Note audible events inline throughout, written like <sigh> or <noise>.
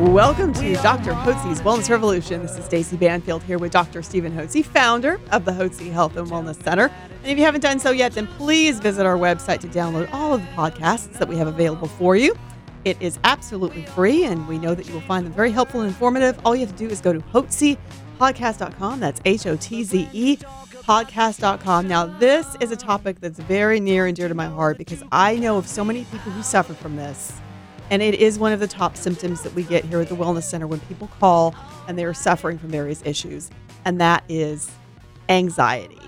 Welcome to Dr. Hotze's Wellness Revolution. This is Stacey Banfield here with Dr. Stephen Hotze, founder of the Hotze Health and Wellness Center. And if you haven't done so yet, then please visit our website to download all of the podcasts that we have available for you. It is absolutely free, and we know that you will find them very helpful and informative. All you have to do is go to hotzepodcast.com. That's H O T Z E podcast.com. Now, this is a topic that's very near and dear to my heart because I know of so many people who suffer from this. And it is one of the top symptoms that we get here at the Wellness Center when people call and they are suffering from various issues, and that is anxiety.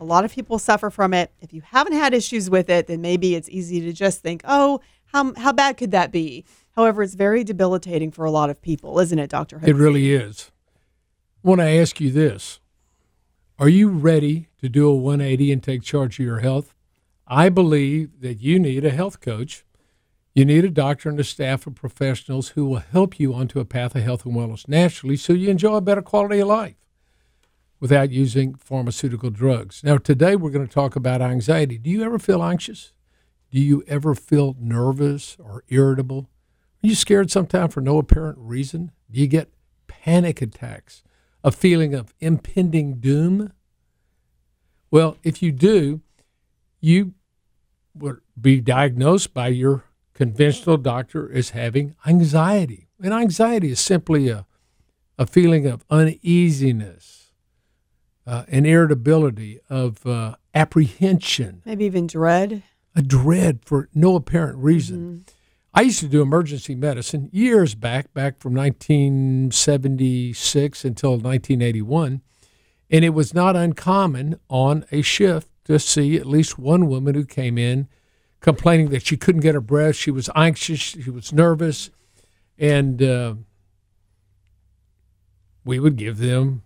A lot of people suffer from it. If you haven't had issues with it, then maybe it's easy to just think, oh, how, how bad could that be? However, it's very debilitating for a lot of people, isn't it, Dr. It really is. I want to ask you this Are you ready to do a 180 and take charge of your health? I believe that you need a health coach you need a doctor and a staff of professionals who will help you onto a path of health and wellness naturally so you enjoy a better quality of life without using pharmaceutical drugs. Now, today we're going to talk about anxiety. Do you ever feel anxious? Do you ever feel nervous or irritable? Are you scared sometimes for no apparent reason? Do you get panic attacks, a feeling of impending doom? Well, if you do, you would be diagnosed by your conventional doctor is having anxiety. And anxiety is simply a, a feeling of uneasiness, uh, an irritability, of uh, apprehension. Maybe even dread. A dread for no apparent reason. Mm-hmm. I used to do emergency medicine years back, back from 1976 until 1981. And it was not uncommon on a shift to see at least one woman who came in complaining that she couldn't get her breath. She was anxious. She was nervous. And uh, we would give them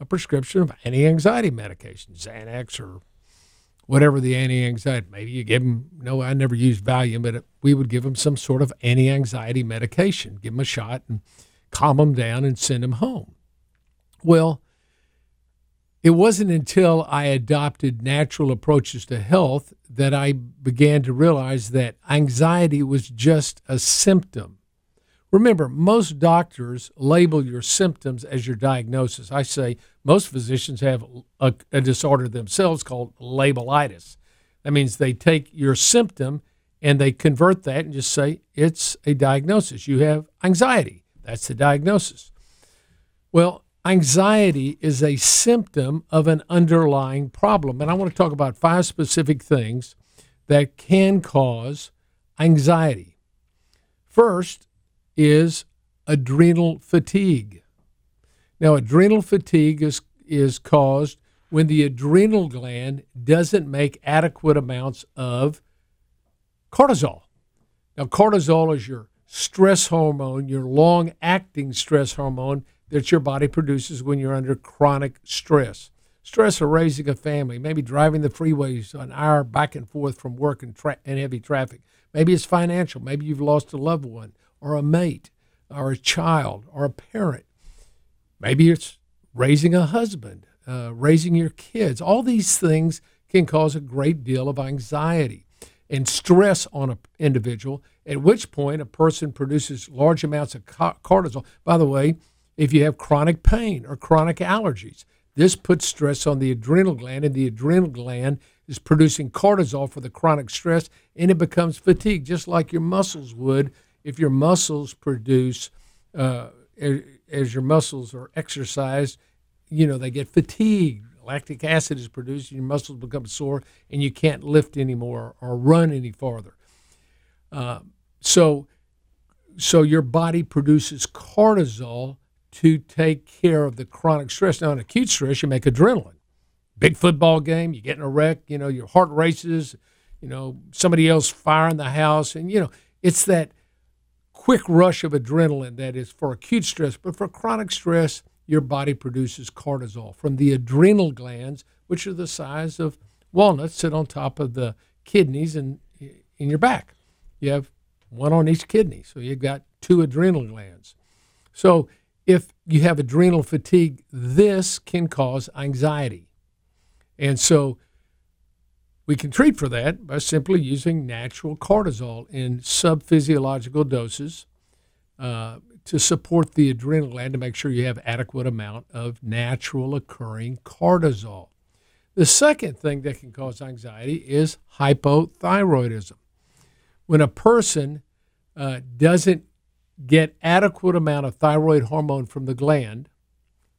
a prescription of anti anxiety medication, Xanax or whatever the anti anxiety. Maybe you give them, no, I never used Valium, but we would give them some sort of anti anxiety medication, give them a shot and calm them down and send them home. Well, it wasn't until I adopted natural approaches to health that I began to realize that anxiety was just a symptom. Remember, most doctors label your symptoms as your diagnosis. I say most physicians have a, a disorder themselves called labelitis. That means they take your symptom and they convert that and just say it's a diagnosis. You have anxiety. That's the diagnosis. Well, anxiety is a symptom of an underlying problem. And I want to talk about five specific things that can cause anxiety. First is adrenal fatigue. Now, adrenal fatigue is, is caused when the adrenal gland doesn't make adequate amounts of cortisol. Now, cortisol is your stress hormone, your long acting stress hormone that your body produces when you're under chronic stress. Stress of raising a family, maybe driving the freeways an hour back and forth from work and, tra- and heavy traffic. Maybe it's financial. Maybe you've lost a loved one or a mate or a child or a parent. Maybe it's raising a husband, uh, raising your kids. All these things can cause a great deal of anxiety and stress on an individual, at which point a person produces large amounts of cortisol. By the way, if you have chronic pain or chronic allergies. This puts stress on the adrenal gland, and the adrenal gland is producing cortisol for the chronic stress, and it becomes fatigue, just like your muscles would if your muscles produce, uh, as your muscles are exercised, you know, they get fatigued. Lactic acid is produced, and your muscles become sore, and you can't lift anymore or run any farther. Uh, so, so your body produces cortisol to take care of the chronic stress. Now, in acute stress, you make adrenaline. Big football game, you get in a wreck, you know, your heart races, you know, somebody else firing the house. And, you know, it's that quick rush of adrenaline that is for acute stress, but for chronic stress, your body produces cortisol from the adrenal glands, which are the size of walnuts, sit on top of the kidneys and in your back. You have one on each kidney, so you've got two adrenal glands. So if you have adrenal fatigue, this can cause anxiety. And so we can treat for that by simply using natural cortisol in subphysiological doses uh, to support the adrenal gland to make sure you have adequate amount of natural occurring cortisol. The second thing that can cause anxiety is hypothyroidism. When a person uh, doesn't get adequate amount of thyroid hormone from the gland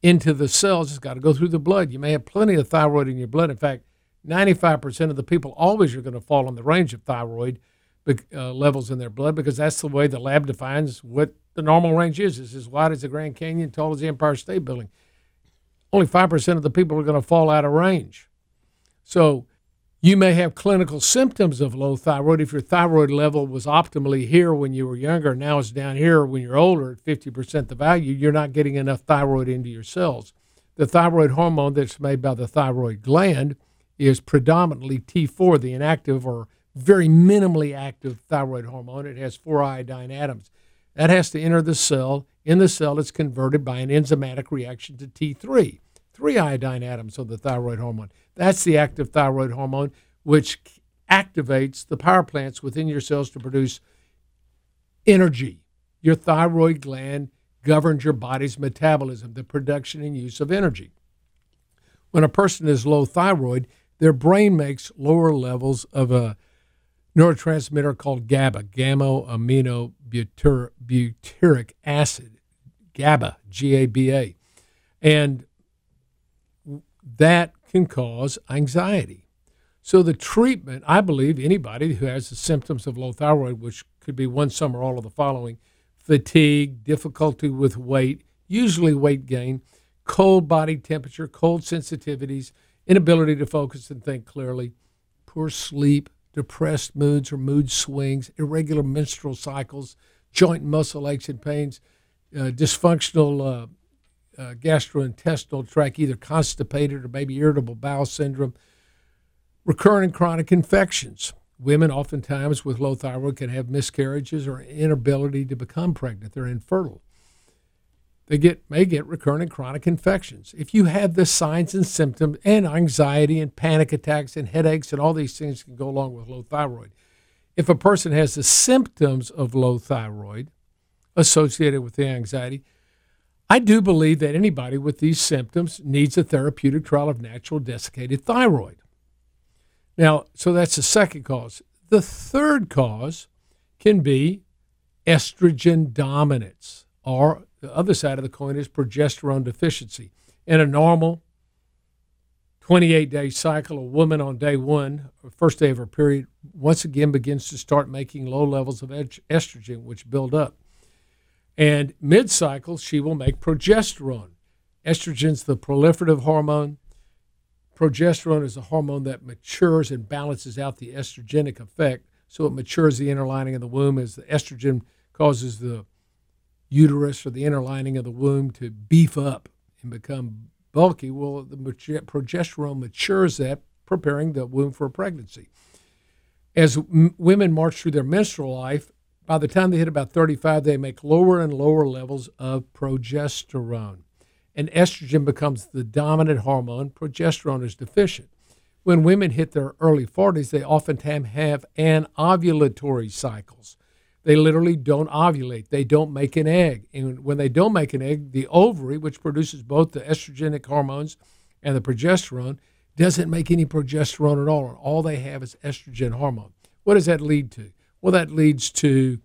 into the cells, it's got to go through the blood. You may have plenty of thyroid in your blood. In fact, 95% of the people always are going to fall in the range of thyroid uh, levels in their blood because that's the way the lab defines what the normal range is. It's as wide as the Grand Canyon, tall as the Empire State Building. Only 5% of the people are going to fall out of range. So you may have clinical symptoms of low thyroid if your thyroid level was optimally here when you were younger. Now it's down here when you're older at 50% the value. You're not getting enough thyroid into your cells. The thyroid hormone that's made by the thyroid gland is predominantly T4, the inactive or very minimally active thyroid hormone. It has four iodine atoms. That has to enter the cell. In the cell, it's converted by an enzymatic reaction to T3, three iodine atoms of the thyroid hormone. That's the active thyroid hormone, which activates the power plants within your cells to produce energy. Your thyroid gland governs your body's metabolism, the production and use of energy. When a person is low thyroid, their brain makes lower levels of a neurotransmitter called GABA, gamma amino butyric acid, GABA, G A B A. And that can cause anxiety. So, the treatment, I believe anybody who has the symptoms of low thyroid, which could be one, some, or all of the following fatigue, difficulty with weight, usually weight gain, cold body temperature, cold sensitivities, inability to focus and think clearly, poor sleep, depressed moods or mood swings, irregular menstrual cycles, joint muscle aches and pains, uh, dysfunctional uh, uh, gastrointestinal tract, either constipated or maybe irritable bowel syndrome, recurrent and chronic infections. Women, oftentimes with low thyroid, can have miscarriages or inability to become pregnant. They're infertile they get may get recurrent and chronic infections. If you have the signs and symptoms and anxiety and panic attacks and headaches and all these things can go along with low thyroid. If a person has the symptoms of low thyroid associated with the anxiety, I do believe that anybody with these symptoms needs a therapeutic trial of natural desiccated thyroid. Now, so that's the second cause. The third cause can be estrogen dominance or the other side of the coin is progesterone deficiency. In a normal 28 day cycle, a woman on day one, first day of her period, once again begins to start making low levels of estrogen, which build up. And mid cycle, she will make progesterone. Estrogen's the proliferative hormone. Progesterone is a hormone that matures and balances out the estrogenic effect. So it matures the inner lining of the womb as the estrogen causes the uterus or the inner lining of the womb to beef up and become bulky. Well, the progesterone matures that, preparing the womb for pregnancy. As m- women march through their menstrual life, by the time they hit about 35, they make lower and lower levels of progesterone. And estrogen becomes the dominant hormone. Progesterone is deficient. When women hit their early 40s, they oftentimes have anovulatory cycles. They literally don't ovulate. They don't make an egg. And when they don't make an egg, the ovary, which produces both the estrogenic hormones and the progesterone, doesn't make any progesterone at all. All they have is estrogen hormone. What does that lead to? Well, that leads to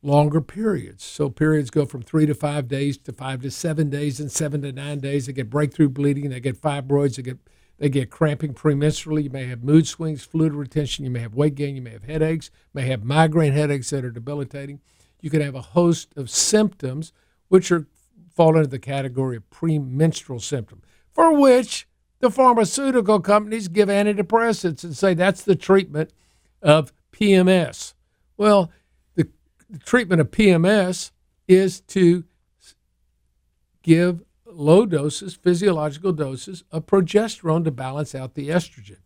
longer periods. So periods go from three to five days to five to seven days and seven to nine days. They get breakthrough bleeding. They get fibroids. They get they get cramping premenstrually. You may have mood swings, fluid retention. You may have weight gain. You may have headaches. You may have migraine headaches that are debilitating. You can have a host of symptoms which are fall into the category of premenstrual symptom, for which the pharmaceutical companies give antidepressants and say that's the treatment of PMS. Well, the the treatment of PMS is to give low doses, physiological doses of progesterone to balance out the estrogen.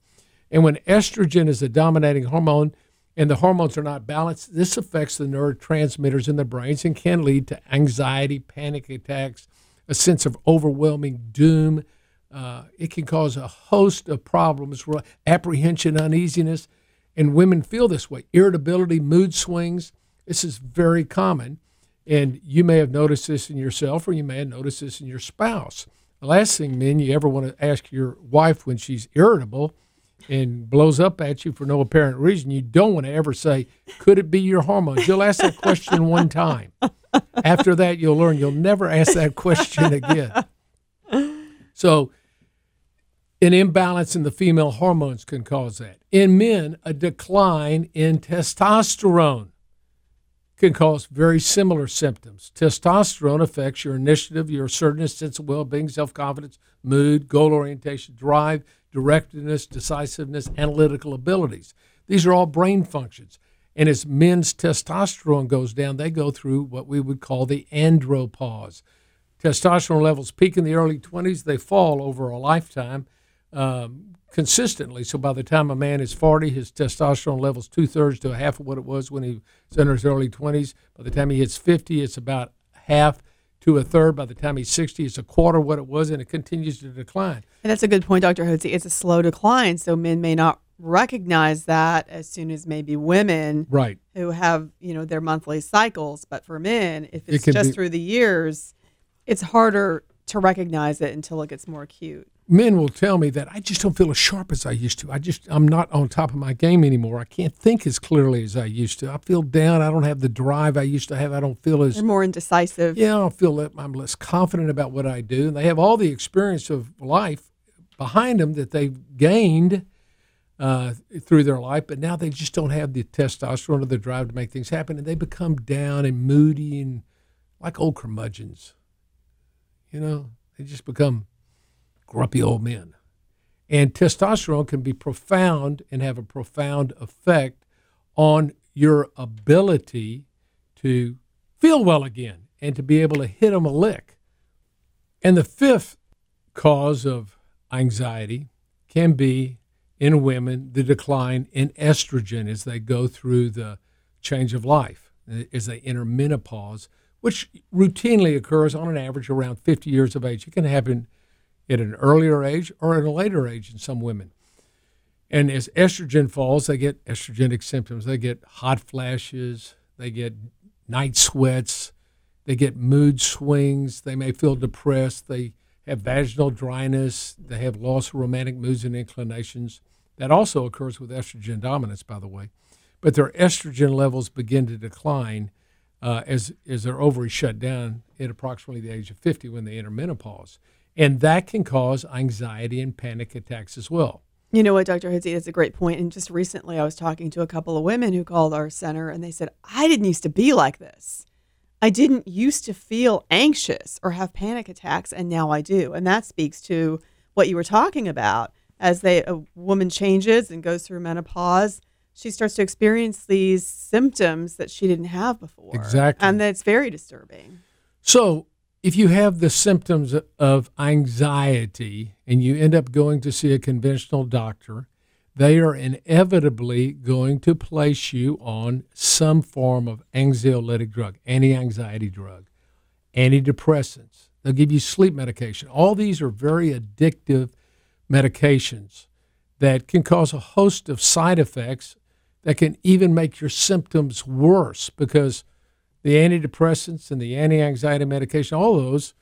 And when estrogen is the dominating hormone and the hormones are not balanced, this affects the neurotransmitters in the brains and can lead to anxiety, panic attacks, a sense of overwhelming doom. Uh, it can cause a host of problems, apprehension, uneasiness, and women feel this way irritability, mood swings. This is very common. And you may have noticed this in yourself, or you may have noticed this in your spouse. The last thing, men, you ever want to ask your wife when she's irritable and blows up at you for no apparent reason, you don't want to ever say, Could it be your hormones? You'll ask that question <laughs> one time. After that, you'll learn you'll never ask that question again. So, an imbalance in the female hormones can cause that. In men, a decline in testosterone can cause very similar symptoms. Testosterone affects your initiative, your assertiveness, sense of well being, self confidence, mood, goal orientation, drive, directedness, decisiveness, analytical abilities. These are all brain functions. And as men's testosterone goes down, they go through what we would call the andropause. Testosterone levels peak in the early 20s, they fall over a lifetime. Um, consistently. So by the time a man is 40, his testosterone level's two thirds to a half of what it was when he was in his early 20s. By the time he hits 50, it's about half to a third. By the time he's 60, it's a quarter what it was, and it continues to decline. And that's a good point, Dr. Hotze. It's a slow decline, so men may not recognize that as soon as maybe women right who have you know their monthly cycles but for men if it's it just be, through the years it's harder to recognize it until it gets more acute men will tell me that I just don't feel as sharp as I used to. I just I'm not on top of my game anymore. I can't think as clearly as I used to. I feel down. I don't have the drive I used to have. I don't feel as You're more indecisive. Yeah, I don't feel that I'm less confident about what I do. And they have all the experience of life behind them that they've gained uh, through their life, but now they just don't have the testosterone or the drive to make things happen, and they become down and moody and like old curmudgeons. You know, they just become grumpy old men. And testosterone can be profound and have a profound effect on your ability to feel well again and to be able to hit them a lick. And the fifth cause of anxiety can be in women the decline in estrogen as they go through the change of life, eh, as they enter menopause, which routinely occurs on an average around 50 years of age. It can happen at an earlier age or at a later age in some women. And as estrogen falls, they get estrogenic symptoms. They get hot flashes, they get night sweats, they get mood swings, they may feel depressed, they have vaginal dryness, they have loss of romantic moods and inclinations. That also occurs with estrogen dominance, by the way. But their estrogen levels begin to decline uh, as, as their ovaries shut down at approximately the age of 50 when they enter menopause. And that can cause anxiety and panic attacks as well. You know what, Dr. Hotze, that's a great point. And just recently, I was talking to a couple of women who called our center and they said, I didn't used to be like this. I didn't used to feel anxious or have panic attacks, and now I do. And that speaks to what you were talking about. As they, a woman changes and goes through menopause, she starts to experience these symptoms that she didn't have before. Exactly. And that's very disturbing. So, if you have the symptoms of anxiety and you end up going to see a conventional doctor, they are inevitably going to place you on some form of anxiolytic drug, anti anxiety drug, antidepressants. They'll give you sleep medication. All these are very addictive medications that can cause a host of side effects that can even make your symptoms worse because the antidepressants and the anti anxiety medication, all those,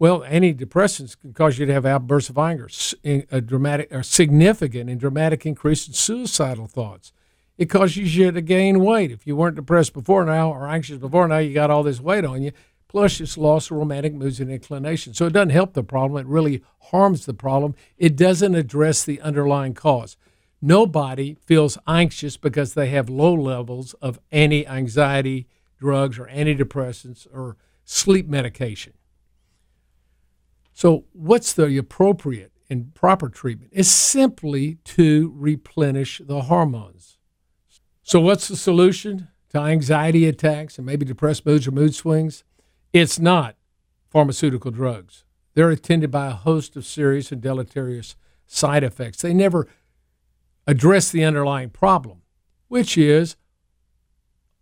well, antidepressants can cause you to have outbursts of anger, a dramatic, a significant and dramatic increase in suicidal thoughts. It causes you to gain weight. If you weren't depressed before now or anxious before now, you got all this weight on you, plus it's loss of romantic moods and inclinations. So it doesn't help the problem. It really harms the problem. It doesn't address the underlying cause. Nobody feels anxious because they have low levels of anti anxiety drugs or antidepressants or sleep medication. So, what's the appropriate and proper treatment? Is simply to replenish the hormones. So, what's the solution to anxiety attacks and maybe depressed moods or mood swings, it's not pharmaceutical drugs. They're attended by a host of serious and deleterious side effects. They never address the underlying problem, which is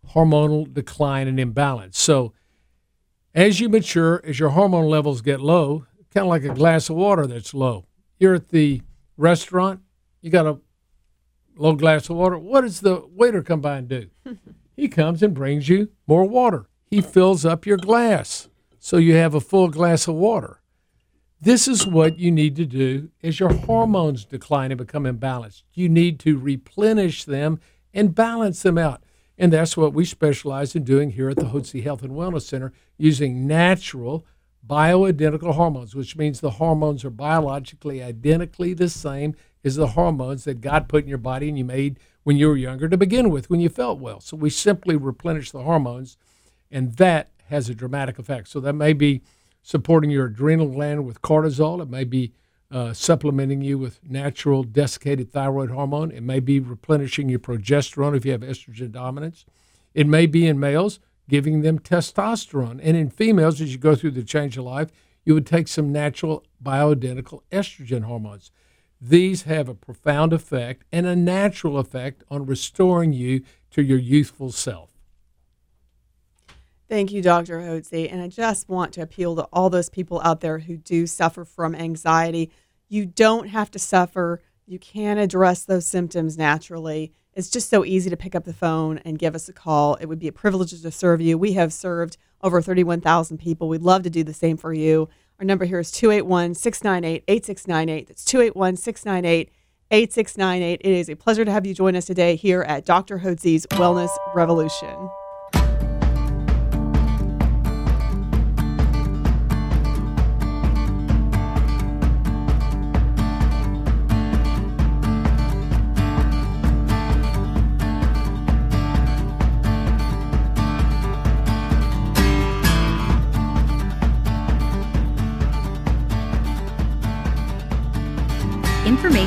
hormonal decline and imbalance. So, as you mature, as your hormone levels get low, kind of like a glass of water that's low. You're at the restaurant, you got a low glass of water. What does the waiter come by and do? <laughs> he comes and brings you more water. He fills up your glass so you have a full glass of water. This is what you need to do as your hormones decline and become imbalanced. You need to replenish them and balance them out. And that's what we specialize in doing here at the Hotze Health and Wellness Center using natural bioidentical hormones, which means the hormones are biologically identically the same as the hormones that God put in your body and you made when you were younger to begin with, when you felt well. So we simply replenish the hormones, and that has a dramatic effect. So that may be supporting your adrenal gland with cortisol. It may be uh, supplementing you with natural desiccated thyroid hormone. It may be replenishing your progesterone if you have estrogen dominance. It may be in males giving them testosterone. And in females, as you go through the change of life, you would take some natural bioidentical estrogen hormones. These have a profound effect and a natural effect on restoring you to your youthful self. Thank you, Dr. Hotze. And I just want to appeal to all those people out there who do suffer from anxiety. You don't have to suffer. You can address those symptoms naturally. It's just so easy to pick up the phone and give us a call. It would be a privilege to serve you. We have served over 31,000 people. We'd love to do the same for you. Our number here is 281 698 8698. That's 281 698 8698. It is a pleasure to have you join us today here at Dr. Hotze's Wellness Revolution.